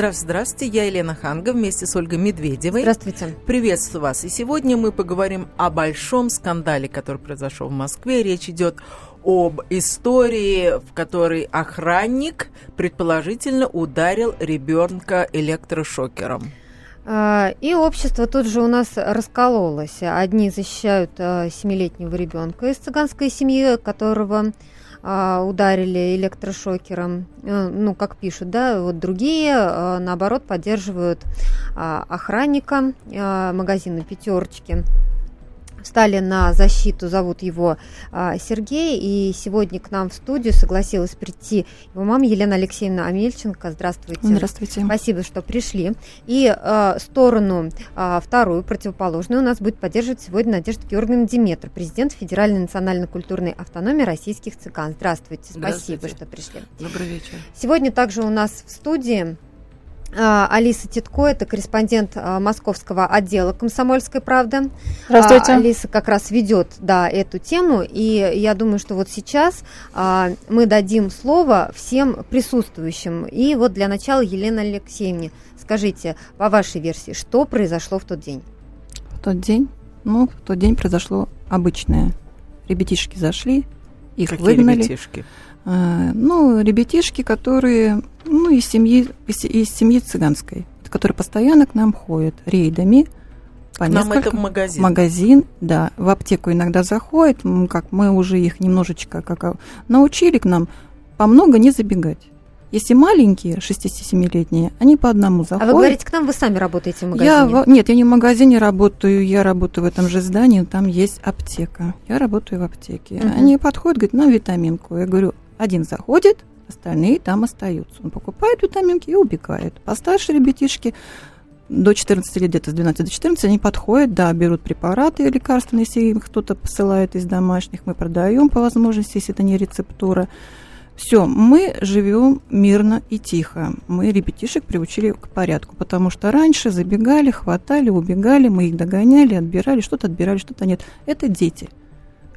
Здравствуйте, здравствуйте. Я Елена Ханга вместе с Ольгой Медведевой. Здравствуйте. Приветствую вас. И сегодня мы поговорим о большом скандале, который произошел в Москве. Речь идет об истории, в которой охранник предположительно ударил ребенка электрошокером. А, и общество тут же у нас раскололось. Одни защищают а, семилетнего ребенка из цыганской семьи, которого ударили электрошокером, э, ну, как пишут, да, вот другие, а, наоборот, поддерживают а, охранника магазина «Пятерочки», встали на защиту, зовут его а, Сергей, и сегодня к нам в студию согласилась прийти его мама Елена Алексеевна Амельченко. Здравствуйте. Здравствуйте. Спасибо, что пришли. И а, сторону а, вторую, противоположную, у нас будет поддерживать сегодня Надежда Георгиевна Диметр, президент Федеральной национально-культурной автономии российских цыган. Здравствуйте, спасибо, Здравствуйте. что пришли. Добрый вечер. Сегодня также у нас в студии Алиса Титко, это корреспондент а, московского отдела «Комсомольской правды». Здравствуйте. А, Алиса как раз ведет да, эту тему, и я думаю, что вот сейчас а, мы дадим слово всем присутствующим. И вот для начала Елена Алексеевне, скажите, по вашей версии, что произошло в тот день? В тот день, ну, в тот день произошло обычное. Ребятишки зашли, их Какие выгнали. ребятишки? А, ну, ребятишки, которые, ну, из семьи, из, из семьи цыганской, которые постоянно к нам ходят рейдами. По К нам это в магазин. Магазин, да. В аптеку иногда заходят, как мы уже их немножечко как а, научили к нам по много не забегать. Если маленькие, 6-7-летние, они по одному А заходят. вы говорите, к нам вы сами работаете в магазине? Я, нет, я не в магазине работаю, я работаю в этом же здании, там есть аптека. Я работаю в аптеке. Мгм. Они подходят, говорят, на витаминку. Я говорю, один заходит, остальные там остаются. Он покупает витаминки и убегает. Постарше ребятишки, до 14 лет, где-то с 12 до 14, они подходят, да, берут препараты лекарственные, если им кто-то посылает из домашних, мы продаем по возможности, если это не рецептура. Все, мы живем мирно и тихо. Мы ребятишек приучили к порядку, потому что раньше забегали, хватали, убегали, мы их догоняли, отбирали, что-то отбирали, что-то нет. Это дети.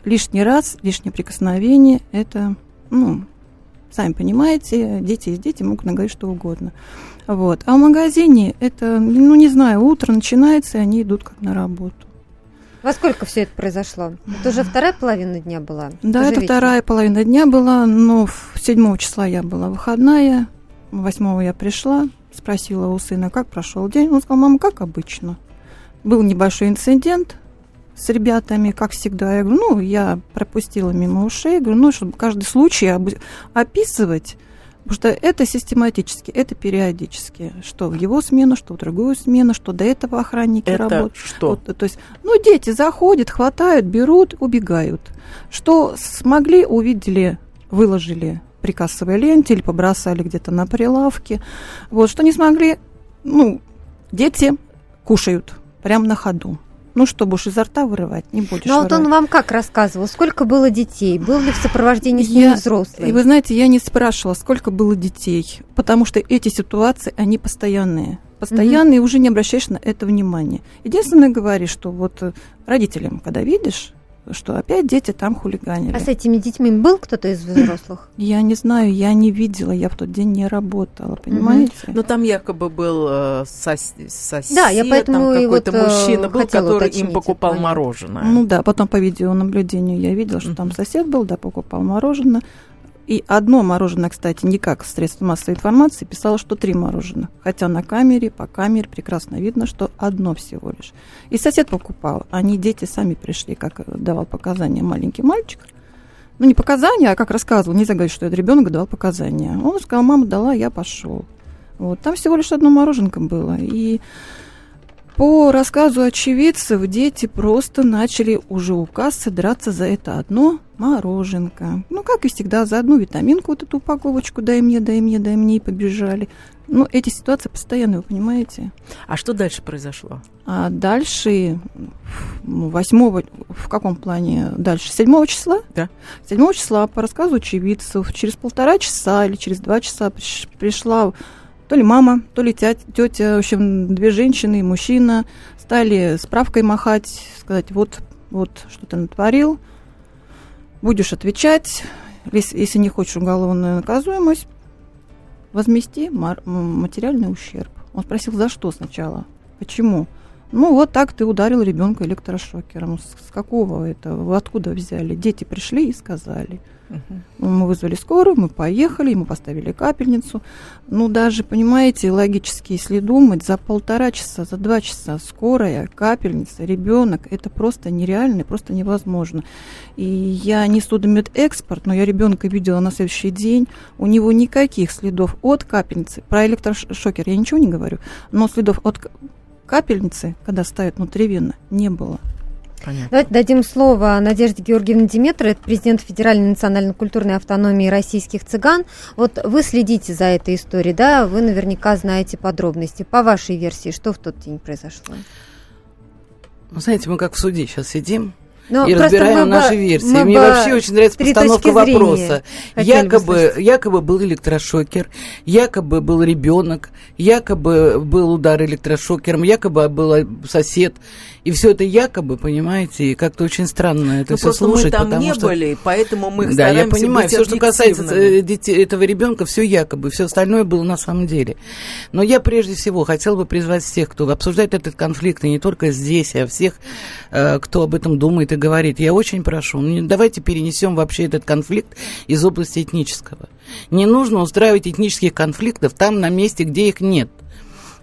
Лишний раз, лишнее прикосновение, это, ну, сами понимаете, дети есть дети, могут наговорить что угодно. Вот. А в магазине это, ну, не знаю, утро начинается, и они идут как на работу. Во сколько все это произошло? Это уже вторая половина дня была? Да, это вечер. вторая половина дня была, но в 7 числа я была выходная, 8 я пришла, спросила у сына, как прошел день. Он сказал, мама, как обычно. Был небольшой инцидент с ребятами, как всегда. Я говорю, ну, я пропустила мимо ушей, говорю, ну, чтобы каждый случай описывать, потому что это систематически, это периодически, что в его смену, что в другую смену, что до этого охранники Это работают. что? Вот, то есть, ну, дети заходят, хватают, берут, убегают. Что смогли, увидели, выложили при кассовой ленте или побросали где-то на прилавке. Вот, что не смогли, ну, дети кушают прямо на ходу. Ну, чтобы уж изо рта вырывать, не будешь Ну, а вот он вырывать. вам как рассказывал? Сколько было детей? Был ли в сопровождении с ними Я- взрослый? И вы знаете, я не спрашивала, сколько было детей, потому что эти ситуации, они постоянные. Постоянные, и уже не обращаешь на это внимания. Единственное, говоришь, что вот э, родителям, когда видишь, что опять дети там хулиганили. А с этими детьми был кто-то из взрослых? Я не знаю, я не видела, я в тот день не работала, понимаете? Ну, там якобы был э, сос- сосед, Да, я поэтому там какой-то вот, э, мужчина был, который уточнить им покупал мороженое. Ну да, потом по видеонаблюдению я видела, что там Мгм. сосед был, да, покупал мороженое. И одно мороженое, кстати, никак в средстве массовой информации писало, что три мороженых. Хотя на камере, по камере прекрасно видно, что одно всего лишь. И сосед покупал. Они, дети, сами пришли, как давал показания маленький мальчик. Ну, не показания, а как рассказывал. Нельзя говорить, что это ребенок давал показания. Он сказал, мама дала, я пошел. Вот. Там всего лишь одно мороженка было. И по рассказу очевидцев, дети просто начали уже у кассы драться за это одно мороженка. Ну, как и всегда, за одну витаминку, вот эту упаковочку, дай мне, дай мне, дай мне, и побежали. Ну, эти ситуации постоянные, вы понимаете? А что дальше произошло? А дальше, ну, восьмого, в каком плане дальше? Седьмого числа? Да. Седьмого числа, по рассказу очевидцев, через полтора часа или через два часа приш- пришла то ли мама, то ли тетя, в общем, две женщины и мужчина стали справкой махать, сказать, вот, вот что ты натворил, будешь отвечать, если, если не хочешь уголовную наказуемость, возмести материальный ущерб. Он спросил, за что сначала? Почему? Ну, вот так ты ударил ребенка электрошокером. С, с какого это? Вы откуда взяли? Дети пришли и сказали. Uh-huh. Мы вызвали скорую, мы поехали, ему поставили капельницу. Ну, даже, понимаете, логически, если думать, за полтора часа, за два часа скорая, капельница, ребенок, это просто нереально, просто невозможно. И я не судмедэкспорт, но я ребенка видела на следующий день. У него никаких следов от капельницы. Про электрошокер я ничего не говорю, но следов от капельницы, когда ставят внутривенно, не было. Понятно. Давайте дадим слово Надежде Георгиевне Диметро, это президент Федеральной национально-культурной автономии российских цыган. Вот вы следите за этой историей, да, вы наверняка знаете подробности. По вашей версии, что в тот день произошло? Вы знаете, мы как в суде сейчас сидим, но и разбираем наши версии. Мне вообще очень нравится постановка вопроса. Якобы, якобы был электрошокер, якобы был ребенок, якобы был удар электрошокером, якобы был сосед. И все это якобы, понимаете, и как-то очень странно это ну, все слушать. Мы там не что... были, поэтому мы Да, я понимаю, все, что касается э, детей, этого ребенка, все якобы, все остальное было на самом деле. Но я прежде всего хотел бы призвать всех, кто обсуждает этот конфликт, и не только здесь, а всех, э, кто об этом думает и говорит. Я очень прошу, ну, давайте перенесем вообще этот конфликт из области этнического. Не нужно устраивать этнических конфликтов там, на месте, где их нет.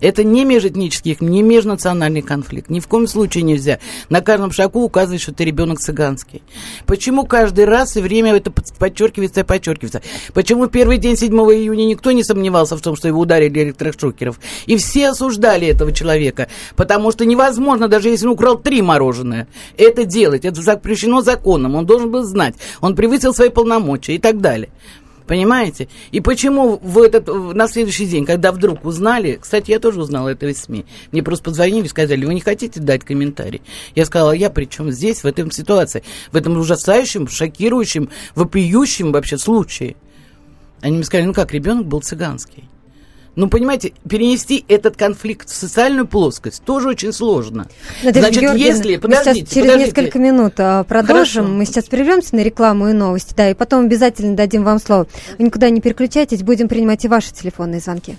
Это не межэтнический, не межнациональный конфликт. Ни в коем случае нельзя на каждом шагу указывать, что ты ребенок цыганский. Почему каждый раз и время это подчеркивается и подчеркивается? Почему первый день 7 июня никто не сомневался в том, что его ударили электрошокеров? И все осуждали этого человека, потому что невозможно, даже если он украл три мороженое, это делать. Это запрещено законом. Он должен был знать. Он превысил свои полномочия и так далее. Понимаете? И почему в этот, на следующий день, когда вдруг узнали, кстати, я тоже узнала это из СМИ, мне просто позвонили и сказали, вы не хотите дать комментарий? Я сказала, я при чем здесь, в этом ситуации, в этом ужасающем, шокирующем, вопиющем вообще случае? Они мне сказали, ну как, ребенок был цыганский. Ну, понимаете, перенести этот конфликт в социальную плоскость тоже очень сложно. Надежда Значит, Георгиевна, если... Подождите, мы сейчас через подождите. несколько минут а, продолжим. Хорошо. Мы сейчас прервемся на рекламу и новости, да, и потом обязательно дадим вам слово. Вы никуда не переключайтесь, будем принимать и ваши телефонные звонки.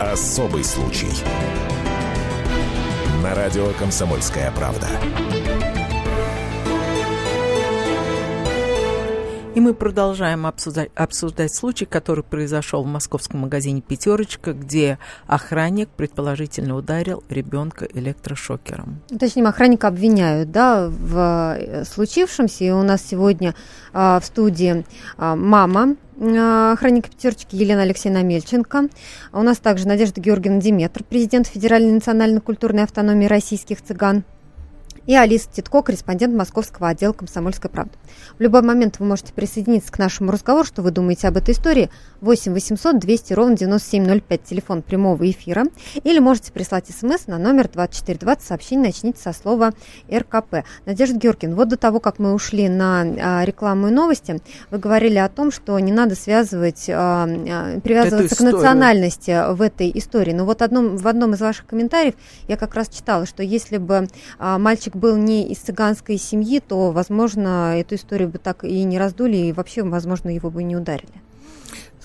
Особый случай. На радио «Комсомольская правда». И мы продолжаем обсуждать, обсуждать случай, который произошел в московском магазине «Пятерочка», где охранник предположительно ударил ребенка электрошокером. Точнее, охранника обвиняют да, в э, случившемся. И у нас сегодня а, в студии а, мама а, охранника пятерочки Елена Алексеевна Мельченко. У нас также Надежда Георгиевна Диметр, президент Федеральной национально-культурной автономии российских цыган и Алиса Титко, корреспондент московского отдела «Комсомольской правды». В любой момент вы можете присоединиться к нашему разговору, что вы думаете об этой истории. 8 800 200 ровно 9705, телефон прямого эфира. Или можете прислать смс на номер 2420, сообщение начните со слова РКП. Надежда Георгиевна, вот до того, как мы ушли на а, рекламу и новости, вы говорили о том, что не надо связывать, а, а, привязываться к национальности в этой истории. Но вот одном, в одном из ваших комментариев я как раз читала, что если бы мальчик мальчик был не из цыганской семьи, то, возможно, эту историю бы так и не раздули, и вообще, возможно, его бы не ударили.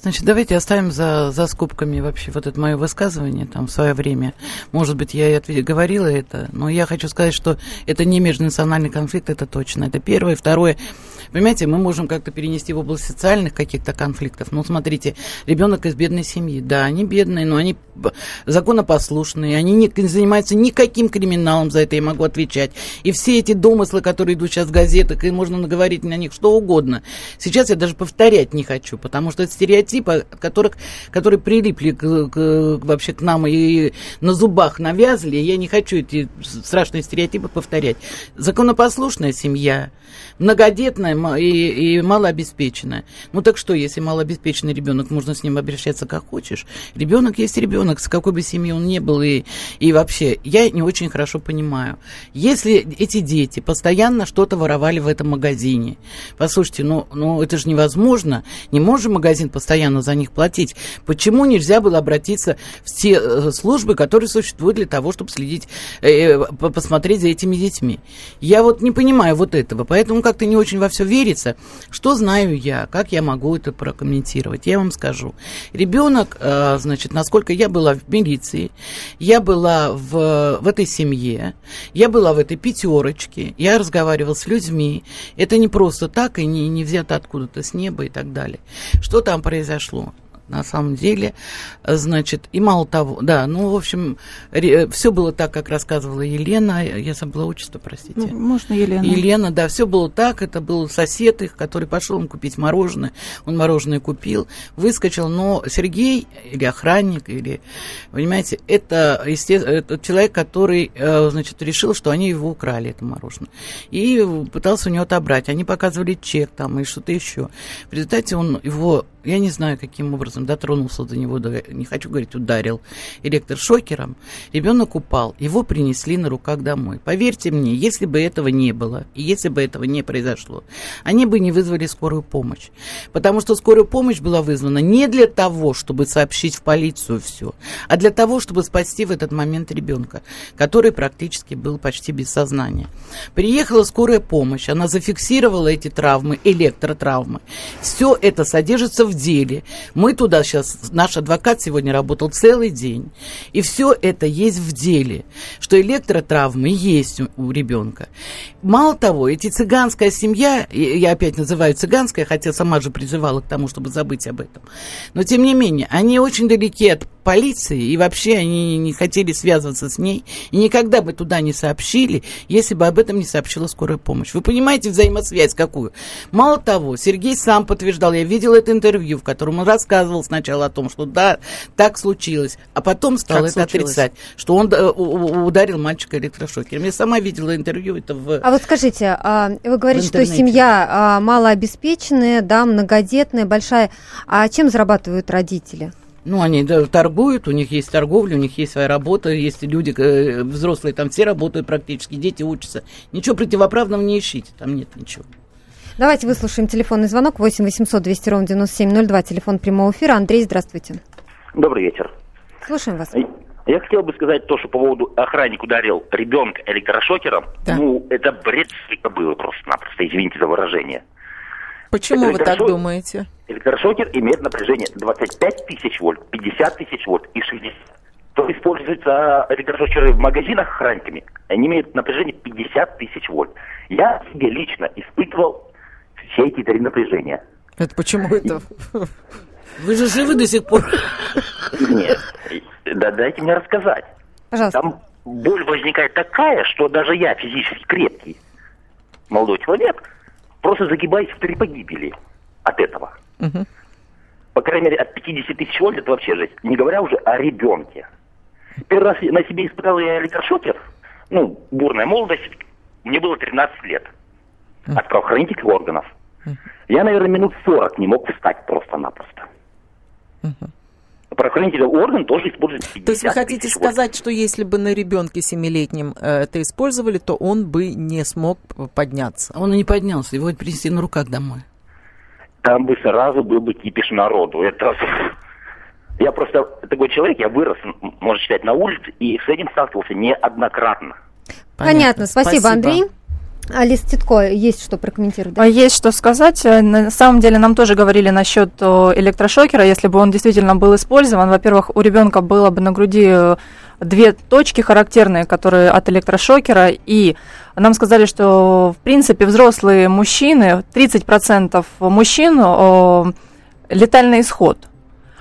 Значит, давайте оставим за, за скобками вообще вот это мое высказывание там в свое время. Может быть, я и говорила это, но я хочу сказать, что это не межнациональный конфликт, это точно. Это первое. Второе, понимаете, мы можем как-то перенести в область социальных каких-то конфликтов. Ну, смотрите, ребенок из бедной семьи. Да, они бедные, но они законопослушные, они не занимаются никаким криминалом, за это я могу отвечать. И все эти домыслы, которые идут сейчас в газетах, и можно наговорить на них что угодно. Сейчас я даже повторять не хочу, потому что это стереотипы, которых, которые прилипли к, к, вообще к нам и на зубах навязли. Я не хочу эти страшные стереотипы повторять. Законопослушная семья, многодетная и, и малообеспеченная. Ну так что, если малообеспеченный ребенок, можно с ним обращаться как хочешь. Ребенок есть ребенок, с какой бы семьи он ни был, и, и вообще, я не очень хорошо понимаю. Если эти дети постоянно что-то воровали в этом магазине, послушайте, ну, ну это же невозможно, не может магазин постоянно за них платить. Почему нельзя было обратиться в те э, службы, которые существуют для того, чтобы следить, э, посмотреть за этими детьми? Я вот не понимаю вот этого, поэтому как-то не очень во все верится. Что знаю я, как я могу это прокомментировать? Я вам скажу. Ребенок, э, значит, насколько я была в милиции, я была в, в этой семье, я была в этой пятерочке, я разговаривала с людьми. Это не просто так и не, не взято откуда-то с неба и так далее. Что там произошло? произошло на самом деле. Значит, и мало того, да, ну, в общем, все было так, как рассказывала Елена. Я забыла отчество, простите. Ну, можно Елена. Елена, да, все было так. Это был сосед их, который пошел ему купить мороженое. Он мороженое купил, выскочил. Но Сергей или охранник, или, понимаете, это, естественно, это человек, который, э, значит, решил, что они его украли, это мороженое. И пытался у него отобрать. Они показывали чек там и что-то еще. В результате он его я не знаю, каким образом дотронулся до него, не хочу говорить, ударил электрошокером. Ребенок упал, его принесли на руках домой. Поверьте мне, если бы этого не было, и если бы этого не произошло, они бы не вызвали скорую помощь. Потому что скорая помощь была вызвана не для того, чтобы сообщить в полицию все, а для того, чтобы спасти в этот момент ребенка, который практически был почти без сознания. Приехала скорая помощь, она зафиксировала эти травмы, электротравмы. Все это содержится в деле. Мы туда сейчас, наш адвокат сегодня работал целый день. И все это есть в деле, что электротравмы есть у, у ребенка. Мало того, эти цыганская семья, я опять называю цыганская, хотя сама же призывала к тому, чтобы забыть об этом. Но тем не менее, они очень далеки от полиции, и вообще они не хотели связываться с ней, и никогда бы туда не сообщили, если бы об этом не сообщила скорая помощь. Вы понимаете взаимосвязь какую? Мало того, Сергей сам подтверждал, я видел это интервью, в котором он рассказывал сначала о том, что да, так случилось, а потом стал как это случилось? отрицать, что он э, ударил мальчика электрошокером. Я сама видела интервью это в А вот скажите, а, вы говорите, что семья а, малообеспеченная, да, многодетная, большая, а чем зарабатывают родители? Ну, они да, торгуют, у них есть торговля, у них есть своя работа, есть люди, э, взрослые там все работают практически, дети учатся. Ничего противоправного не ищите, там нет ничего. Давайте выслушаем телефонный звонок 8 800 200 ровно 9702, телефон прямого эфира. Андрей, здравствуйте. Добрый вечер. Слушаем вас. Я хотел бы сказать то, что по поводу охранник ударил ребенка электрошокером. Да. Ну, это бред это было просто-напросто, извините за выражение. Почему вы так думаете? Электрошокер имеет напряжение 25 тысяч вольт, 50 тысяч вольт и 60. То используются электрошокеры в магазинах охранниками. Они имеют напряжение 50 тысяч вольт. Я себе лично испытывал все эти три напряжения. Это почему это? Вы же живы до сих пор. Нет. Да дайте мне рассказать. Пожалуйста. Там боль возникает такая, что даже я, физически крепкий молодой человек, просто загибаюсь в три погибели от этого. Угу. По крайней мере, от 50 тысяч вольт это вообще жесть. Не говоря уже о ребенке. Первый раз на себе испытал я электрошокер. Ну, бурная молодость. Мне было 13 лет. От правоохранительных органов. Я, наверное, минут 40 не мог встать просто-напросто. Правоохранительный орган тоже использует 50 То есть вы хотите сказать, что если бы на ребенке семилетнем э, это использовали, то он бы не смог подняться? Он и не поднялся, его принесли на руках домой там бы сразу был бы кипиш народу. Это... Я просто такой человек, я вырос, можно считать, на улице, и с этим сталкивался неоднократно. Понятно. Понятно. Спасибо, Спасибо, Андрей. Алис Титко, есть что прокомментировать? Да? Есть что сказать. На самом деле нам тоже говорили насчет э, электрошокера. Если бы он действительно был использован, во-первых, у ребенка было бы на груди э, две точки характерные, которые от электрошокера, и нам сказали, что в принципе взрослые мужчины, 30% мужчин, о, летальный исход.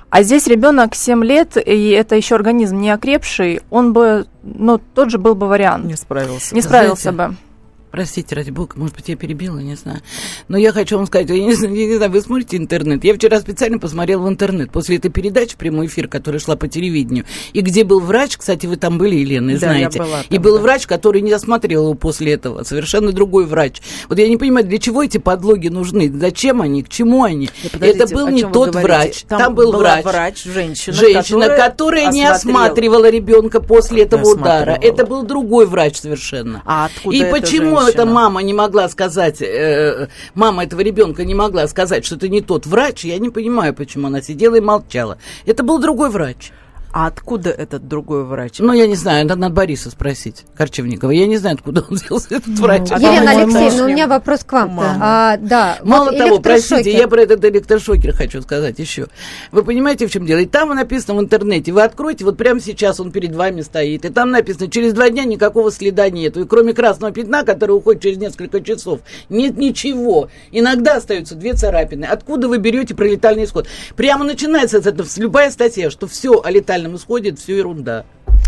А здесь ребенок 7 лет, и это еще организм не окрепший, он бы, ну, тот же был бы вариант. Не справился. Не справился Знаете, бы. Простите, ради бога, может быть, я перебила, не знаю. Но я хочу вам сказать, я не, знаю, я не знаю, вы смотрите интернет. Я вчера специально посмотрела в интернет после этой передачи, прямой эфир, которая шла по телевидению, и где был врач, кстати, вы там были, Елена, да, знаете. Я была там, и был да. врач, который не осмотрел его после этого, совершенно другой врач. Вот я не понимаю, для чего эти подлоги нужны, зачем они, к чему они. Это был не тот врач, там, там был врач. врач, женщина, женщина которая, которая не осматривала ребенка после этого удара. Это был другой врач совершенно. А откуда И почему почему эта мама не могла сказать, э, мама этого ребенка не могла сказать, что это не тот врач, я не понимаю, почему она сидела и молчала. Это был другой врач. А откуда этот другой врач? Ну, я не знаю, надо, надо Бориса спросить, Корчевникова. Я не знаю, откуда он взялся, этот ну, врач. Елена Алексеевна, у меня вопрос к вам. А, да, Мало вот того, простите, я про этот электрошокер хочу сказать еще. Вы понимаете, в чем дело? И там написано в интернете, вы откроете, вот прямо сейчас он перед вами стоит, и там написано, через два дня никакого следа нету. И кроме красного пятна, которое уходит через несколько часов, нет ничего. Иногда остаются две царапины. Откуда вы берете про летальный исход? Прямо начинается это, любая статья, что все о летальном летальном исходе, все ерунда.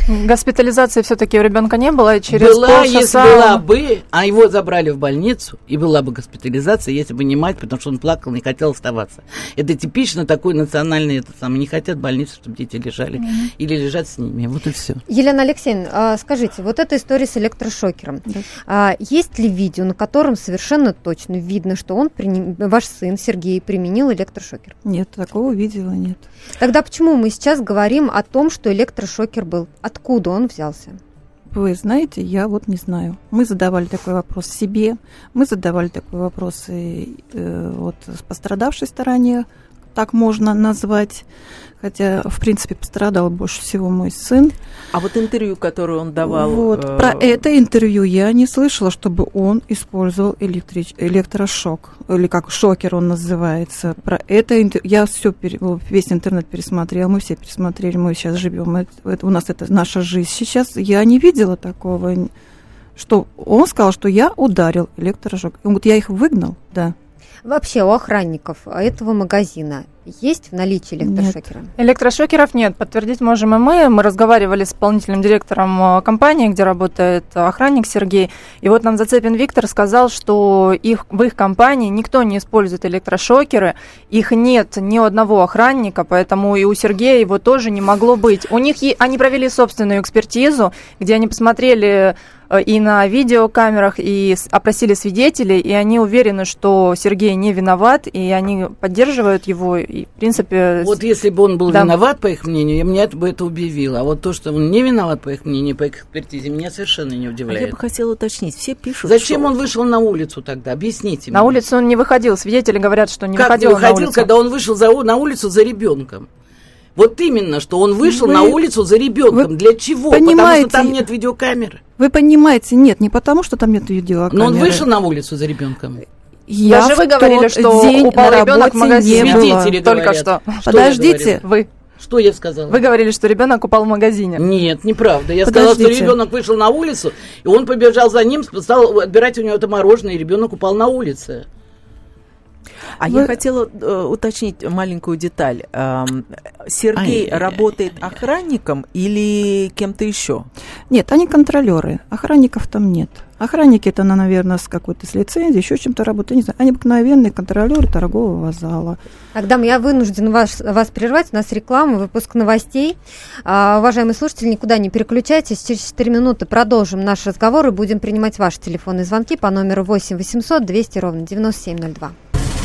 Госпитализации все-таки у ребенка не было, и через была, полчаса... если была бы, а его забрали в больницу, и была бы госпитализация, если бы не мать, потому что он плакал, не хотел оставаться. Это типично такой национальный, это самое, не хотят больницы, чтобы дети лежали, mm-hmm. или лежат с ними, вот и все. Елена Алексеевна, а, скажите, вот эта история с электрошокером, да. а, есть ли видео, на котором совершенно точно видно, что он, ваш сын Сергей, применил электрошокер? Нет, такого видео нет. Тогда почему мы сейчас говорим о том, что электрошокер был? Откуда он взялся? Вы знаете, я вот не знаю. Мы задавали такой вопрос себе, мы задавали такой вопрос и э, вот пострадавшей стороне, так можно назвать хотя, в принципе, пострадал больше всего мой сын. А вот интервью, которое он давал... Вот, э... про это интервью я не слышала, чтобы он использовал электрич... электрошок, или как шокер он называется. Про это интер... я все, пере... весь интернет пересмотрела, мы все пересмотрели, мы сейчас живем, это, это, у нас это наша жизнь. Сейчас я не видела такого, что он сказал, что я ударил электрошок. Он говорит, я их выгнал, да. Вообще у охранников этого магазина есть в наличии электрошокеры? Нет. Электрошокеров нет. Подтвердить можем и мы. Мы разговаривали с исполнительным директором э, компании, где работает охранник Сергей. И вот нам Зацепин Виктор сказал, что их, в их компании никто не использует электрошокеры. Их нет ни у одного охранника, поэтому и у Сергея его тоже не могло быть. У них они провели собственную экспертизу, где они посмотрели Э, и на видеокамерах, и опросили свидетелей, и они уверены, что Сергей не виноват, и они поддерживают его, и, в принципе... Вот если бы он был да. виноват, по их мнению, меня бы это убивило. А вот то, что он не виноват, по их мнению, по их экспертизе, меня совершенно не удивляет. А я бы хотела уточнить, все пишут, Зачем что... он вышел на улицу тогда? Объясните на мне. На улицу он не выходил, свидетели говорят, что не как выходил не выходил, на улицу. когда он вышел за, на улицу за ребенком? Вот именно, что он вышел вы, на улицу за ребенком. Для чего? Понимаете, потому что там нет видеокамеры. Вы понимаете, нет, не потому что там нет видеокамеры. Но он вышел на улицу за ребенком. Я Даже вы говорили, что день упал ребенок в магазине. Свидетели Только говорят. что. что Подождите. Вы. Что я сказала? Вы говорили, что ребенок упал в магазине. Нет, неправда. Я Подождите. сказала, что ребенок вышел на улицу, и он побежал за ним, стал отбирать у него это мороженое, и ребенок упал на улице. А Вы... я хотела э, уточнить маленькую деталь. Эм, Сергей Ай, работает охранником или кем-то еще? Нет, они контролеры. Охранников там нет. Охранники это, наверное, с какой-то с лицензией, еще чем-то работают. Не знаю, они обыкновенные контролеры торгового зала. Тогда я вынужден вас, вас прервать. У нас реклама, выпуск новостей. А, уважаемые слушатели, никуда не переключайтесь. Через 4 минуты продолжим наш разговор и будем принимать ваши телефонные звонки по номеру 8 800 200 ровно 9702.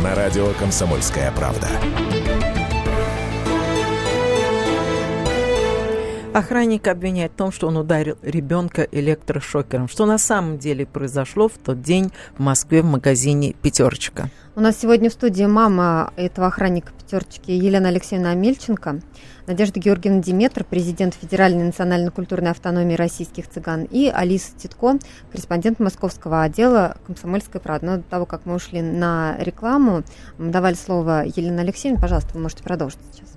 на радио «Комсомольская правда». Охранник обвиняет в том, что он ударил ребенка электрошокером. Что на самом деле произошло в тот день в Москве в магазине «Пятерочка». У нас сегодня в студии мама этого охранника «Пятерочки» Елена Алексеевна Амельченко. Надежда Георгиевна Диметр, президент Федеральной национально-культурной автономии российских цыган, и Алиса Титко, корреспондент московского отдела «Комсомольской правды». Но до того, как мы ушли на рекламу, мы давали слово Елене Алексеевне. Пожалуйста, вы можете продолжить сейчас.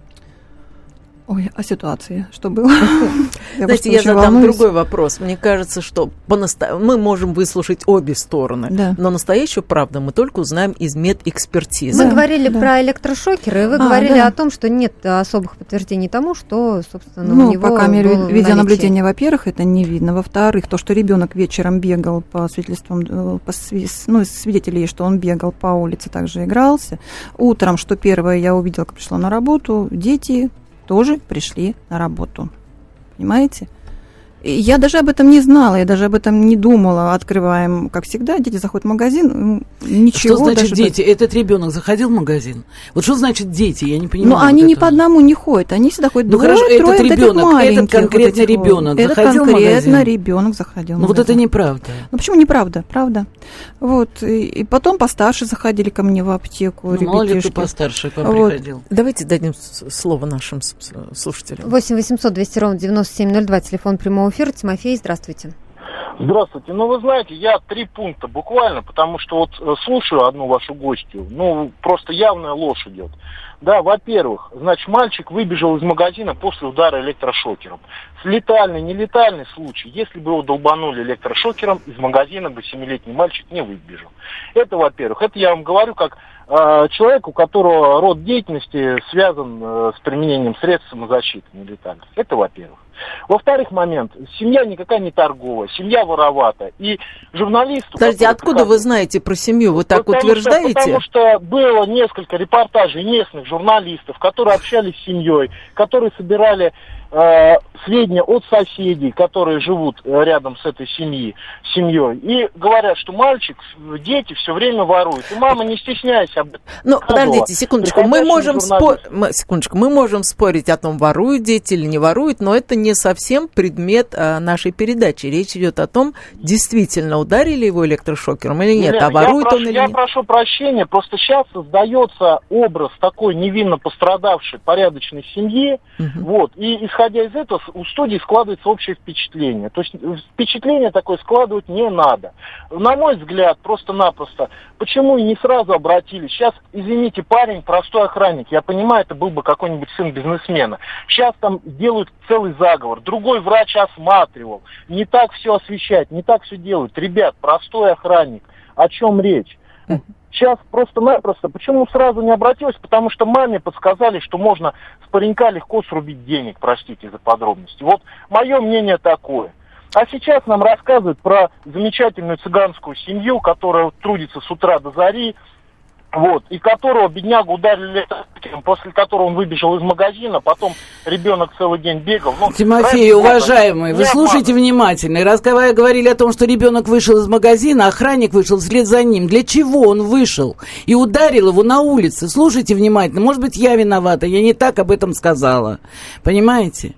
Ой, о ситуации, что было? Знаете, я задам другой вопрос. Мне кажется, что мы можем выслушать обе стороны, но настоящую правду мы только узнаем из медэкспертизы. Мы говорили про электрошокеры, и вы а, говорили о том, что нет особых подтверждений тому, что, собственно, у ну, него по камере видеонаблюдения, во-первых, это не видно. Во-вторых, то, что ребенок вечером бегал по свидетельствам э, по ну, свидетелей, что он бегал по улице, также игрался. Утром, что первое я увидела, как пришла на работу, дети тоже пришли на работу. Понимаете? Я даже об этом не знала, я даже об этом не думала. Открываем, как всегда, дети заходят в магазин, ничего. Что значит дети? Бы... Этот ребенок заходил в магазин? Вот что значит дети? Я не понимаю. Ну, они вот не по одному не ходят, они всегда ходят ну, двое, хорошо, трое, этот ребенок, этот конкретно вот ребенок этот заходил конкретно в магазин? ребенок заходил. Ну, вот это неправда. Ну, почему неправда? Правда. Вот. И, и потом постарше заходили ко мне в аптеку. Ну, мало ли кто постарше к вам вот. приходил. Давайте дадим слово нашим слушателям. 8 800 200 ровно 9702, телефон прямого эфира. Тимофей, здравствуйте. Здравствуйте. Ну, вы знаете, я три пункта буквально, потому что вот э, слушаю одну вашу гостью, ну, просто явная ложь идет. Да, во-первых, значит, мальчик выбежал из магазина после удара электрошокером. Летальный, нелетальный случай. Если бы его долбанули электрошокером, из магазина бы семилетний мальчик не выбежал. Это, во-первых. Это я вам говорю как э, человек, у которого род деятельности связан э, с применением средств самозащиты нелетальных. Это, во-первых. Во-вторых, момент. Семья никакая не торговая, семья воровата. И журналисту... Подождите, откуда вы знаете про семью? Вы так потому утверждаете? Что, потому что было несколько репортажей местных журналистов, которые общались с семьей, которые собирали э, сведения от соседей, которые живут э, рядом с этой семьей, семьей, и говорят, что мальчик, дети все время воруют. И мама, не стесняясь об этом. Ну, подождите, секундочку, мы можем, спор... секундочку, мы можем спорить о том, воруют дети или не воруют, но это не совсем предмет а, нашей передачи. Речь идет о том, действительно ударили его электрошокером или нет, Елена, а ворует прошу, он или я нет. Я прошу прощения, просто сейчас создается образ такой невинно пострадавшей порядочной семьи, угу. вот, и исходя исходя из этого, у студии складывается общее впечатление. То есть впечатление такое складывать не надо. На мой взгляд, просто-напросто, почему не сразу обратились? Сейчас, извините, парень простой охранник. Я понимаю, это был бы какой-нибудь сын бизнесмена. Сейчас там делают целый заговор. Другой врач осматривал. Не так все освещать, не так все делают. Ребят, простой охранник. О чем речь? Сейчас просто-напросто, почему сразу не обратилась? Потому что маме подсказали, что можно с паренька легко срубить денег, простите за подробности. Вот мое мнение такое. А сейчас нам рассказывают про замечательную цыганскую семью, которая трудится с утра до зари, вот, и которого беднягу ударили после которого он выбежал из магазина, потом ребенок целый день бегал. Ну, Тимофей, уважаемый, вы слушайте внимательно. Раз говорили о том, что ребенок вышел из магазина, охранник вышел вслед за ним. Для чего он вышел? И ударил его на улице. Слушайте внимательно. Может быть, я виновата, я не так об этом сказала. Понимаете?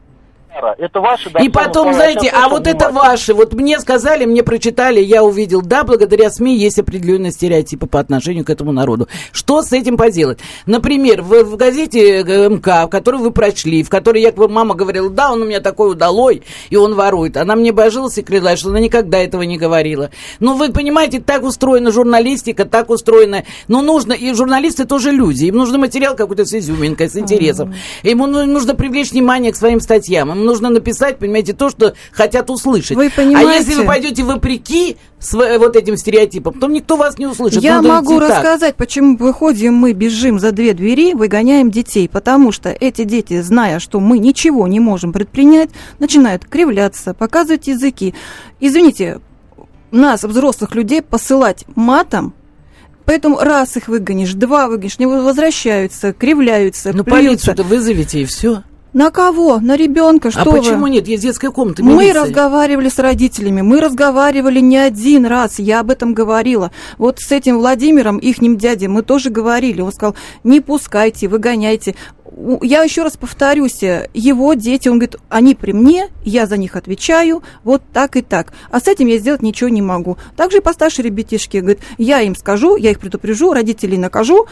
Это ваши И потом, знаете, а вот это ваши. Вот мне сказали, мне прочитали, я увидел, да, благодаря СМИ есть определенные стереотипы по отношению к этому народу. Что с этим поделать? Например, в, в газете э, МК, которую вы прочли, в которой якобы мама говорила, да, он у меня такой удалой, и он ворует. Она мне божилась и крылась, что она никогда этого не говорила. Ну, вы понимаете, так устроена журналистика, так устроена. Но нужно, и журналисты тоже люди. Им нужно материал какой-то с изюминкой, с интересом. Ему нужно привлечь внимание к своим статьям. Им нужно написать, понимаете, то, что хотят услышать. Вы понимаете? А если вы пойдете вопреки вот этим стереотипом, то никто вас не услышит. Я Надо могу рассказать, так. почему выходим мы, бежим за две двери, выгоняем детей. Потому что эти дети, зная, что мы ничего не можем предпринять, начинают кривляться, показывать языки. Извините, нас, взрослых людей, посылать матом Поэтому раз их выгонишь, два выгонишь, не возвращаются, кривляются, Ну, полицию-то вызовите, и все. На кого? На ребенка? Что а вы? почему нет? Есть детская комната. Милиции. Мы разговаривали с родителями, мы разговаривали не один раз, я об этом говорила. Вот с этим Владимиром, ихним дядей, мы тоже говорили. Он сказал, не пускайте, выгоняйте. Я еще раз повторюсь, его дети, он говорит, они при мне, я за них отвечаю, вот так и так. А с этим я сделать ничего не могу. Также и постарше ребятишки, говорит, я им скажу, я их предупрежу, родителей накажу,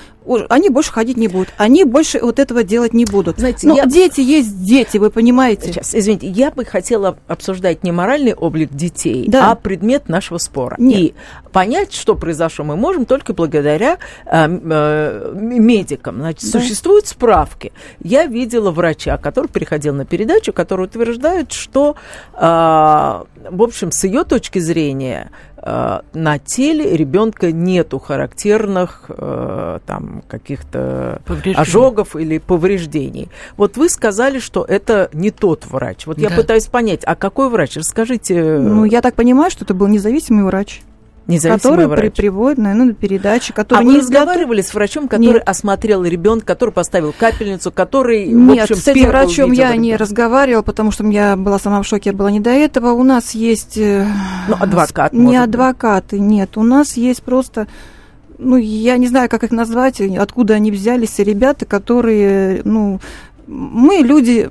они больше ходить не будут, они больше вот этого делать не будут. Знаете, Но я... дети есть дети, вы понимаете? Сейчас, извините, я бы хотела обсуждать не моральный облик детей, да. а предмет нашего спора. Нет. И понять, что произошло, мы можем только благодаря э, э, медикам. Значит, да. существуют справки. Я видела врача, который приходил на передачу, который утверждает, что, э, в общем, с ее точки зрения, э, на теле ребенка нету характерных э, там каких-то ожогов или повреждений. Вот вы сказали, что это не тот врач. Вот да. я пытаюсь понять, а какой врач? Расскажите. Ну, я так понимаю, что это был независимый врач. Который врач. При, наверное, на передачи, который а не вы разговаривали с врачом, который Нет. осмотрел ребенка, который поставил капельницу, который, Нет, в общем, с этим врачом я не разговаривала, потому что я была сама в шоке, я была не до этого. У нас есть... Э, ну, адвокат, Не адвокаты, нет. У нас есть просто ну, я не знаю, как их назвать, откуда они взялись, ребята, которые, ну, мы люди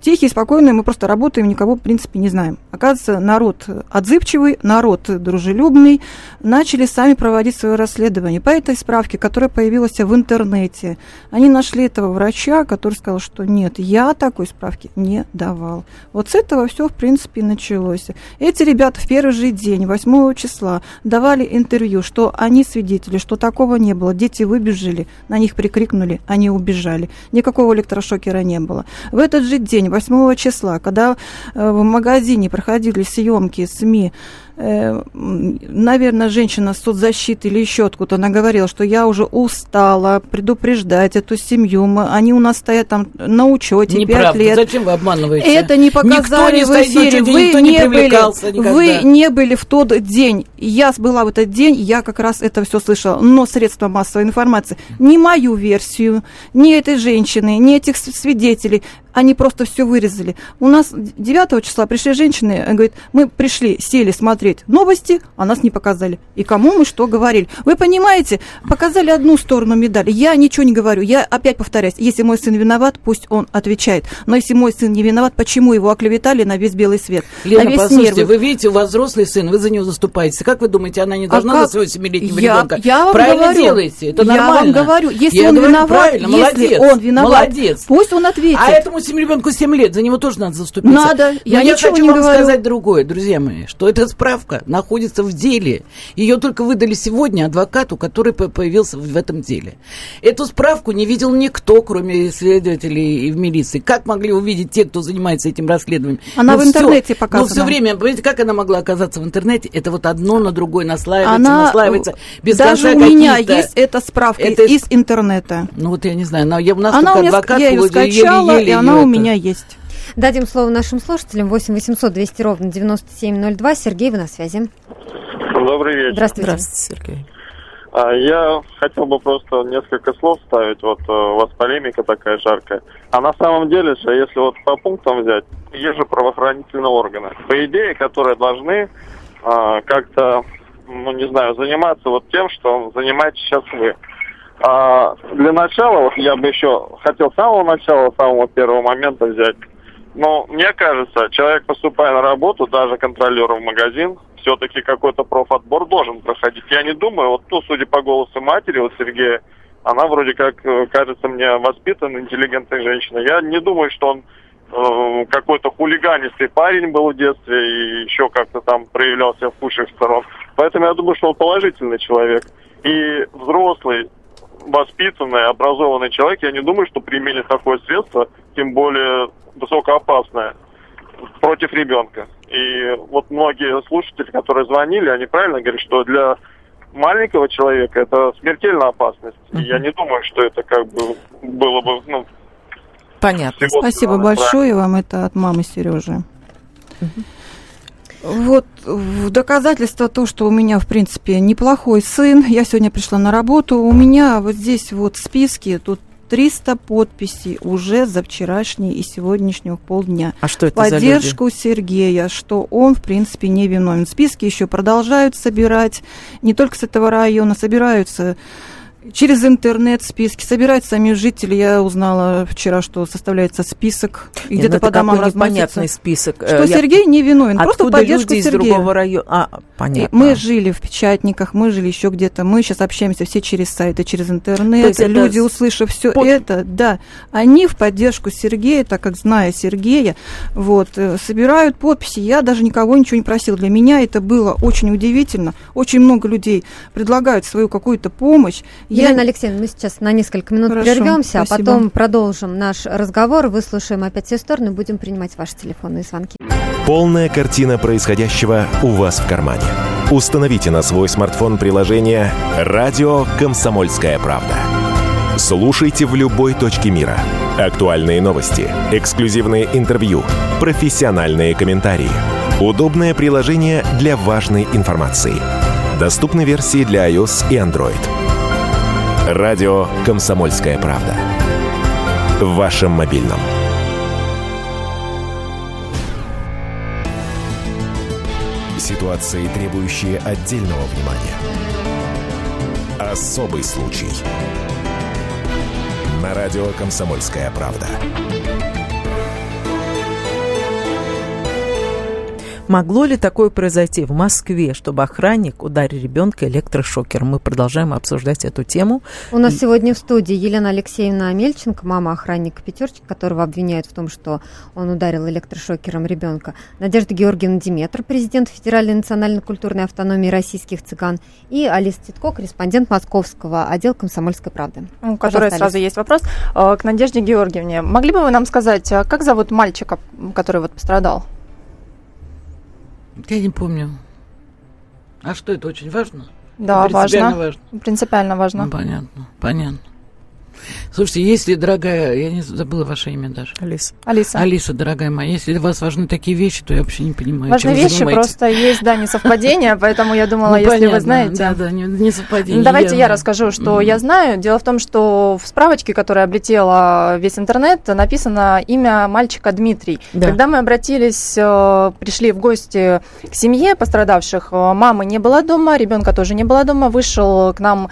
тихие, спокойные, мы просто работаем, никого, в принципе, не знаем. Оказывается, народ отзывчивый, народ дружелюбный, начали сами проводить свое расследование. По этой справке, которая появилась в интернете, они нашли этого врача, который сказал, что нет, я такой справки не давал. Вот с этого все, в принципе, началось. Эти ребята в первый же день, 8 числа, давали интервью, что они свидетели, что такого не было. Дети выбежали, на них прикрикнули, они убежали. Никакого электрошокера не было. В этот же день, 8 числа, когда э, в магазине проходили съемки СМИ Э, наверное, женщина с соцзащиты или еще откуда, она говорила, что я уже устала предупреждать эту семью, мы, они у нас стоят там на учете 5 лет. Зачем вы обманываете? Это не показали не в эфире, вы не, не были, вы не были в тот день. Я была в этот день, я как раз это все слышала, но средства массовой информации, не мою версию, не этой женщины, не этих свидетелей, они просто все вырезали. У нас 9 числа пришли женщины, говорит, мы пришли, сели смотреть новости, а нас не показали. И кому мы что говорили. Вы понимаете, показали одну сторону медали. Я ничего не говорю. Я опять повторяюсь, если мой сын виноват, пусть он отвечает. Но если мой сын не виноват, почему его оклеветали на весь белый свет? Лена, на весь послушайте, нервы? вы видите, у вас взрослый сын, вы за него заступаете. Как вы думаете, она не должна а за своего семилетнего я, ребенка? Я вам правильно говорю, делаете, это я нормально. Я вам говорю, если я он говорю, виноват, если молодец, он виноват, молодец. пусть он ответит. А этому семиребенку 7 лет, за него тоже надо заступиться. Надо, я Но я хочу не вам говорю. сказать другое, друзья мои, что эта справка находится в деле. Ее только выдали сегодня адвокату, который появился в этом деле. Эту справку не видел никто, кроме следователей и в милиции. Как могли увидеть те, кто занимается этим расследованием? Она ну, в интернете показана. Ну, все время, понимаете, как она могла оказаться в интернете? Это вот одно на другое наслаивается, она, наслаивается. Без даже у меня есть эта справка это... из интернета. Ну, вот я не знаю, но я, у нас она только у меня, адвокат я ее скачала, еле, еле и она у меня есть. Дадим слово нашим слушателям. 8 800 200 ровно 9702. Сергей, вы на связи. Добрый вечер. Здравствуйте. Здравствуйте, Сергей. А, я хотел бы просто несколько слов ставить. Вот э, у вас полемика такая жаркая. А на самом деле же, если вот по пунктам взять, есть же правоохранительные органы. По идее, которые должны а, как-то, ну не знаю, заниматься вот тем, что занимаетесь сейчас вы. А, для начала, вот я бы еще хотел с самого начала, с самого первого момента взять. Но мне кажется, человек, поступая на работу, даже контролером в магазин, все-таки какой-то профотбор должен проходить. Я не думаю, вот, ну, судя по голосу матери, вот Сергея, она вроде как э, кажется мне воспитанной, интеллигентной женщиной. Я не думаю, что он э, какой-то хулиганистый парень был в детстве и еще как-то там проявлялся в худших сторон. Поэтому я думаю, что он положительный человек. И взрослый, воспитанный, образованный человек, я не думаю, что применит такое средство, тем более высокоопасное, против ребенка. И вот многие слушатели, которые звонили, они правильно говорят, что для маленького человека это смертельная опасность. И я не думаю, что это как бы было бы, ну, Понятно. Спасибо большое правильно. вам, это от мамы Сережи. Uh-huh. Вот в доказательство то, что у меня, в принципе, неплохой сын. Я сегодня пришла на работу. У меня вот здесь вот списки, тут 300 подписей уже за вчерашний и сегодняшнего полдня. А что это Поддержку за люди? Сергея, что он, в принципе, не виновен. Списки еще продолжают собирать. Не только с этого района собираются Через интернет списки собирают сами жители. Я узнала вчера, что составляется список. И где-то ну, по домам непонятный список. Что э, я... Сергей не виновен. Откуда просто поддержку люди Сергея. из другого района? А, понятно. Мы жили в печатниках, мы жили еще где-то. Мы сейчас общаемся все через сайты, через интернет. Люди, это... услышав все Под... это, да, они в поддержку Сергея, так как зная Сергея, вот, э, собирают подписи. Я даже никого ничего не просил. Для меня это было очень удивительно. Очень много людей предлагают свою какую-то помощь. Елена. Алексеевна, мы сейчас на несколько минут Хорошо, прервемся, а потом продолжим наш разговор, выслушаем опять все стороны, будем принимать ваши телефонные звонки. Полная картина происходящего у вас в кармане. Установите на свой смартфон приложение «Радио Комсомольская правда». Слушайте в любой точке мира. Актуальные новости, эксклюзивные интервью, профессиональные комментарии. Удобное приложение для важной информации. Доступны версии для iOS и Android. Радио «Комсомольская правда». В вашем мобильном. Ситуации, требующие отдельного внимания. Особый случай. На радио «Комсомольская правда». Могло ли такое произойти в Москве, чтобы охранник ударил ребенка электрошокером? Мы продолжаем обсуждать эту тему. У нас сегодня в студии Елена Алексеевна Амельченко, мама охранника пятерочки, которого обвиняют в том, что он ударил электрошокером ребенка. Надежда Георгиевна Диметр, президент Федеральной национально-культурной автономии российских цыган. И Алиса Титко, корреспондент московского отдела «Комсомольской правды». У которой сразу есть вопрос э, к Надежде Георгиевне. Могли бы вы нам сказать, а как зовут мальчика, который вот пострадал? Я не помню. А что это очень важно? Да, важно. важно. Принципиально важно. Ну, понятно, понятно. Слушайте, если, дорогая, я не забыла ваше имя даже. Алиса. Алиса. Алиса, дорогая моя, если для вас важны такие вещи, то я вообще не понимаю, Важные вещи просто есть, да, несовпадения, поэтому я думала, ну, если вы знаете. Да, да, не совпадение. Давайте я расскажу, что я знаю. Дело в том, что в справочке, которая облетела весь интернет, написано имя мальчика Дмитрий. Когда мы обратились, э, пришли в гости к семье пострадавших, э, мамы не было дома, ребенка тоже не было дома, вышел к нам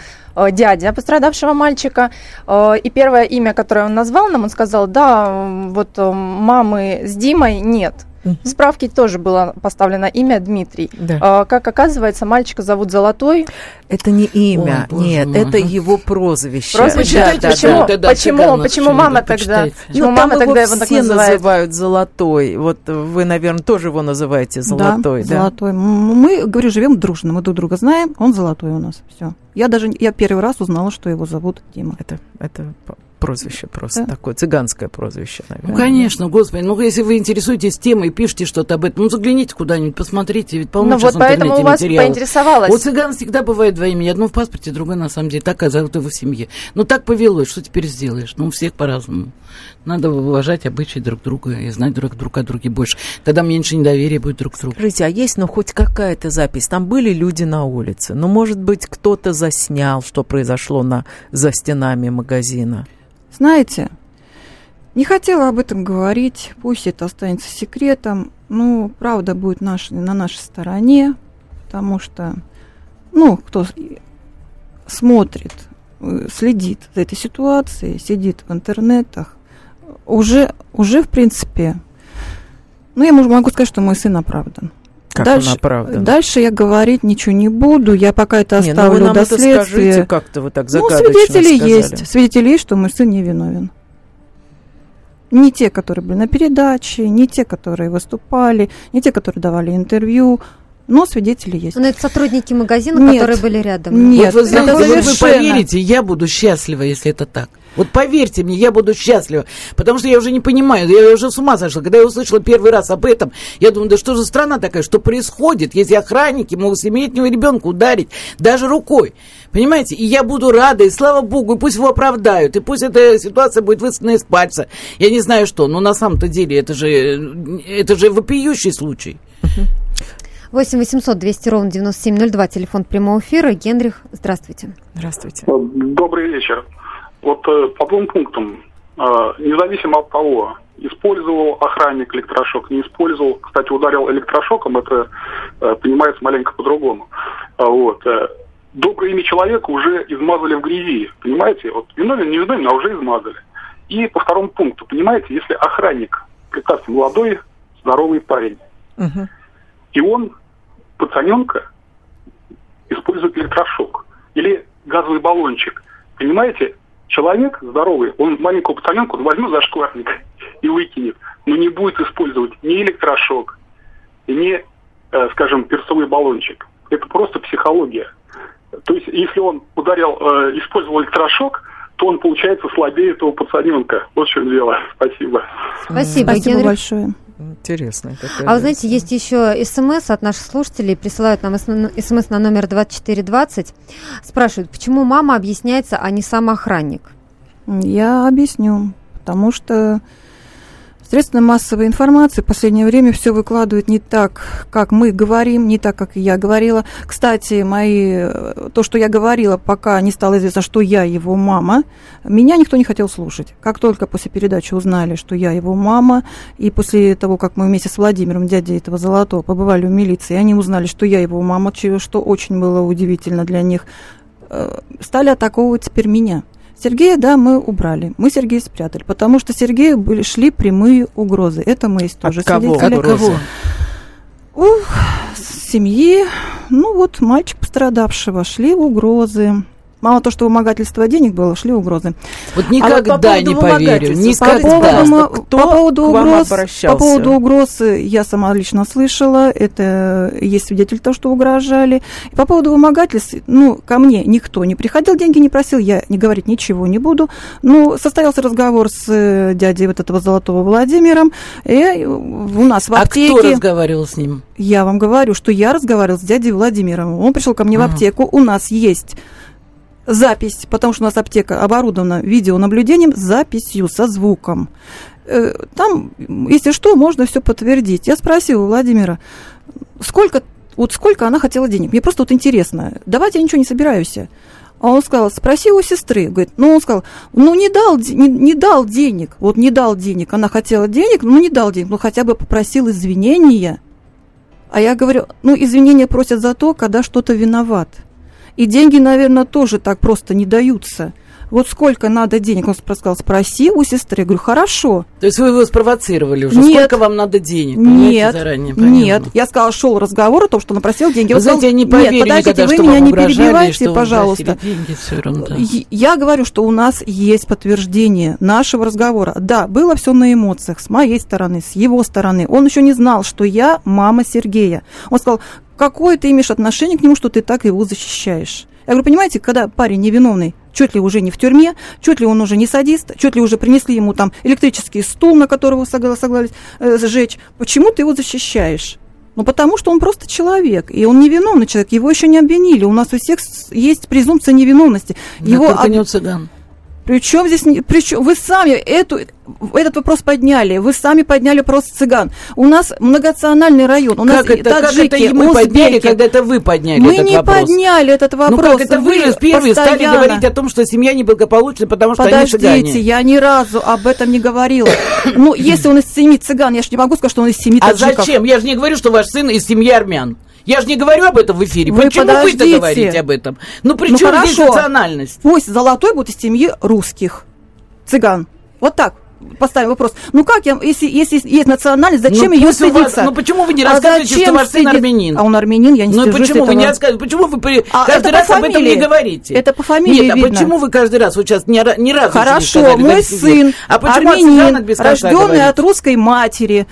дядя пострадавшего мальчика. Э, и первое имя, которое он назвал нам, он сказал, да, вот э, мамы с Димой нет. В справке тоже было поставлено имя Дмитрий. Да. А, как оказывается, мальчика зовут Золотой. Это не имя, Ой, нет, мой. это его прозвище. Прозвище? Да, да, почему? Да, да, почему? почему мама тогда? Почему ну, мама тогда его, его все называет? называют Золотой. Вот вы, наверное, тоже его называете Золотой, да? да? Золотой. Мы, говорю, живем дружно, мы друг друга знаем. Он Золотой у нас. Все. Я даже я первый раз узнала, что его зовут Дима. Это это прозвище просто, да? такое цыганское прозвище, наверное. Ну, конечно, господи, ну, если вы интересуетесь темой, пишите что-то об этом, ну, загляните куда-нибудь, посмотрите, ведь полно Ну, вот поэтому у вас материалов. поинтересовалась. У цыган всегда бывает два имени, одно в паспорте, другое, на самом деле, так, а зовут его в семье. Ну, так повелось, что теперь сделаешь? Ну, у всех по-разному. Надо уважать обычаи друг друга и знать друг, друг о друге больше. Тогда меньше недоверия будет друг к другу. Скажите, а есть, ну, хоть какая-то запись? Там были люди на улице. Ну, может быть, кто-то заснял, что произошло на, за стенами магазина? Знаете, не хотела об этом говорить, пусть это останется секретом. Ну, правда будет наш, на нашей стороне, потому что, ну, кто смотрит, э, следит за этой ситуацией, сидит в интернетах, уже, уже в принципе, ну, я могу сказать, что мой сын оправдан. Как дальше? Дальше я говорить ничего не буду, я пока это не, оставлю ну вы до следствия. Скажите, как-то вы так Ну, свидетели сказали. есть, свидетели есть, что мой сын не виновен. Не те, которые были на передаче, не те, которые выступали, не те, которые давали интервью, но свидетели есть. Но это сотрудники магазина, Нет. которые были рядом. Нет, вот вы, знаете, вот вы поверите, я буду счастлива, если это так. Вот поверьте мне, я буду счастлива, потому что я уже не понимаю, я уже с ума сошла. Когда я услышала первый раз об этом, я думаю, да что за страна такая, что происходит, если охранники могут семилетнего ребенка ударить даже рукой. Понимаете? И я буду рада, и слава богу, и пусть его оправдают, и пусть эта ситуация будет высосана из пальца. Я не знаю что, но на самом-то деле это же, это же вопиющий случай. 8 800 200 ровно 9702, телефон прямого эфира. Генрих, здравствуйте. Здравствуйте. Добрый вечер. Вот э, по двум пунктам. Э, независимо от того, использовал охранник электрошок, не использовал. Кстати, ударил электрошоком, это э, понимается маленько по-другому. Вот. доброе имя человека уже измазали в грязи, понимаете? Вот виновен, не виновен, а уже измазали. И по второму пункту, понимаете, если охранник, представьте, молодой, здоровый парень, угу. и он пацаненка использует электрошок или газовый баллончик, понимаете, человек здоровый, он маленького пацаненка он возьмет за шкварник и выкинет, но не будет использовать ни электрошок, ни, э, скажем, перцовый баллончик. Это просто психология. То есть, если он ударил, э, использовал электрошок, то он, получается, слабее этого пацаненка. Вот в чем дело. Спасибо. Спасибо, Спасибо Генрих. большое. Интересно. А вы знаете, есть еще смс от наших слушателей, присылают нам смс на номер 2420, спрашивают, почему мама объясняется, а не сам охранник? Я объясню, потому что Средства массовой информации в последнее время все выкладывают не так, как мы говорим, не так, как я говорила. Кстати, мои, то, что я говорила, пока не стало известно, что я его мама, меня никто не хотел слушать. Как только после передачи узнали, что я его мама, и после того, как мы вместе с Владимиром, дядей этого Золотого, побывали в милиции, они узнали, что я его мама, что очень было удивительно для них, э, стали атаковывать теперь меня. Сергея, да, мы убрали. Мы Сергея спрятали, потому что Сергею были, шли прямые угрозы. Это мы есть тоже От кого? От кого? Ух, семьи, ну вот мальчик пострадавшего, шли угрозы. Мало то, что вымогательство денег было, шли угрозы. Вот никогда а вот по не поверю. Никогда. По поводу, Кто по поводу угроз, по поводу угроз я сама лично слышала. Это есть свидетель того, что угрожали. И по поводу вымогательств, ну, ко мне никто не приходил, деньги не просил, я не говорить ничего не буду. Ну, состоялся разговор с э, дядей вот этого Золотого Владимиром. И у нас в аптеке... А кто разговаривал с ним? Я вам говорю, что я разговаривала с дядей Владимиром. Он пришел ко мне ага. в аптеку. У нас есть запись, потому что у нас аптека оборудована видеонаблюдением, записью со звуком. Э, там, если что, можно все подтвердить. Я спросила у Владимира, сколько, вот сколько она хотела денег. Мне просто вот интересно. Давайте я ничего не собираюсь. А он сказал, спроси у сестры. Говорит, ну, он сказал, ну, не дал, не, не дал денег. Вот не дал денег. Она хотела денег, но не дал денег. Ну, хотя бы попросил извинения. А я говорю, ну, извинения просят за то, когда что-то виноват. И деньги, наверное, тоже так просто не даются вот сколько надо денег? Он сказал, спроси у сестры. Я говорю, хорошо. То есть вы его спровоцировали уже? Нет. Сколько вам надо денег? Нет, заранее, нет. Я сказала, шел разговор о том, что он просил деньги. Вы он знаете, я не поверю Нет, подождите, никогда, вы меня не перебивайте, пожалуйста. Деньги, все ерунда. Я говорю, что у нас есть подтверждение нашего разговора. Да, было все на эмоциях, с моей стороны, с его стороны. Он еще не знал, что я мама Сергея. Он сказал, какое ты имеешь отношение к нему, что ты так его защищаешь? Я говорю, понимаете, когда парень невиновный, чуть ли уже не в тюрьме, чуть ли он уже не садист, чуть ли уже принесли ему там электрический стул, на которого согласились э, сжечь, почему ты его защищаешь? Ну, потому что он просто человек, и он невиновный человек, его еще не обвинили. У нас у всех есть презумпция невиновности. Его только об... не у цыган. Причем здесь, причем вы сами эту, этот вопрос подняли, вы сами подняли вопрос цыган. У нас многонациональный район, у как нас это, таджики, как это мы узбеки. подняли, когда это вы подняли Мы этот не вопрос? подняли этот вопрос. Ну как это вы, вы первые постоянно... стали говорить о том, что семья неблагополучна, потому что Подождите, они цыгане. я ни разу об этом не говорила. Ну, если он из семьи цыган, я же не могу сказать, что он из семьи таджиков. А зачем? Я же не говорю, что ваш сын из семьи армян. Я же не говорю об этом в эфире. Вы Почему подождите. вы-то говорите об этом? Ну, при ну, чем хорошо. здесь национальность? Пусть золотой будет из семьи русских цыган. Вот так поставим вопрос. Ну как я, если, если есть национальность, зачем ну, ее стыдиться? Вас, ну почему вы не рассказываете, а что ваш сын армянин? А он армянин, я не Ну почему этого. вы не рассказываете? Почему вы а каждый раз об этом не говорите? Это по фамилии Нет, видно. а почему вы каждый раз, вот сейчас ни, ни разу Хорошо, не сказали, мой сын а армянин, рожденный от русской матери,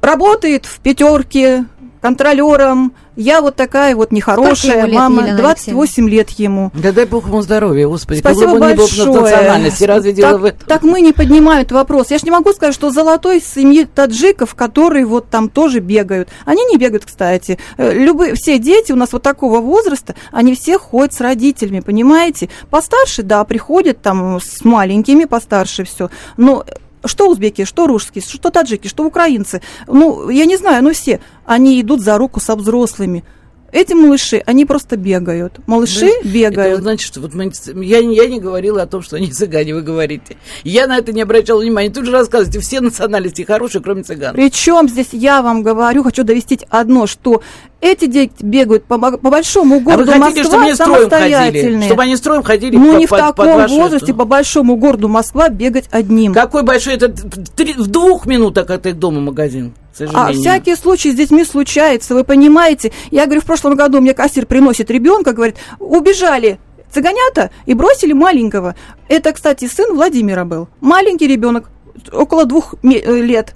работает в пятерке контролером, я вот такая вот нехорошая лет, мама, Елена 28 лет ему. Да дай бог ему здоровья, господи. Спасибо как большое. Не было национальности, разве так, дело в этом? Так мы не поднимаем этот вопрос. Я же не могу сказать, что золотой семьи таджиков, которые вот там тоже бегают. Они не бегают, кстати. Э, любые, все дети у нас вот такого возраста, они все ходят с родителями, понимаете? Постарше, да, приходят там с маленькими, постарше все. Но что узбеки, что русские, что таджики, что украинцы, ну, я не знаю, ну все, они идут за руку со взрослыми. Эти малыши, они просто бегают. Малыши да, бегают. Это значит, что вот мы, я, я не говорила о том, что они цыгане, вы говорите. Я на это не обращала внимания. Тут же рассказываете, все национальности хорошие, кроме цыган. Причем здесь я вам говорю, хочу довести одно, что эти дети бегают по, по большому городу а вы хотите, Москва чтобы они самостоятельные. Чтобы они строем ходили Ну, по, не в таком по возрасте, по большому городу Москва бегать одним. Какой большой? Это три, в двух минутах от их дома магазин. А всякие случаи с детьми случаются, вы понимаете. Я говорю, в прошлом году мне кассир приносит ребенка, говорит, убежали цыганята и бросили маленького. Это, кстати, сын Владимира был. Маленький ребенок, около двух лет.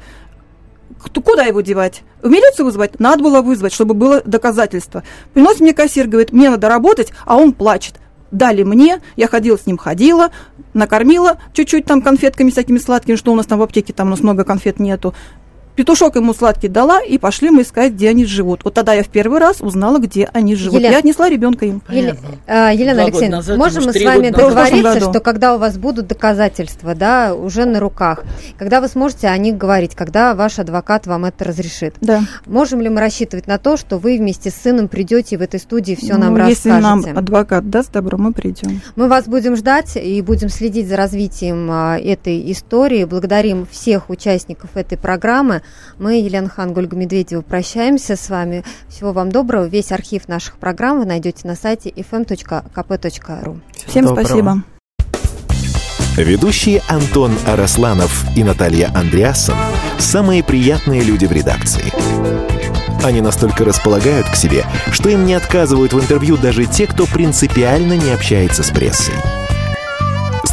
Куда его девать? В милицию вызвать? Надо было вызвать, чтобы было доказательство. Приносит мне кассир, говорит, мне надо работать, а он плачет. Дали мне, я ходила с ним, ходила, накормила чуть-чуть там конфетками всякими сладкими, что у нас там в аптеке, там у нас много конфет нету. Петушок ему сладкий дала, и пошли мы искать, где они живут. Вот тогда я в первый раз узнала, где они живут. Елена, я отнесла ребенка им. Елена, а, Елена Алексеевна, назад, можем мы с вами договориться, что когда у вас будут доказательства, да, уже на руках, когда вы сможете о них говорить, когда ваш адвокат вам это разрешит. Да. Можем ли мы рассчитывать на то, что вы вместе с сыном придете в этой студии все ну, нам если расскажете? Если нам адвокат даст добро, мы придем. Мы вас будем ждать и будем следить за развитием а, этой истории. Благодарим всех участников этой программы. Мы, Елена Хан, Ольга Медведева, прощаемся с вами. Всего вам доброго. Весь архив наших программ вы найдете на сайте fm.kp.ru. Всем Доброго. спасибо. Ведущие Антон Арасланов и Наталья Андреасон – самые приятные люди в редакции. Они настолько располагают к себе, что им не отказывают в интервью даже те, кто принципиально не общается с прессой.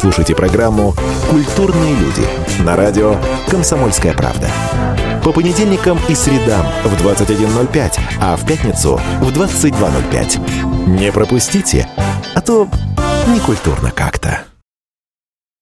Слушайте программу «Культурные люди» на радио «Комсомольская правда». По понедельникам и средам в 21.05, а в пятницу в 22.05. Не пропустите, а то некультурно как-то.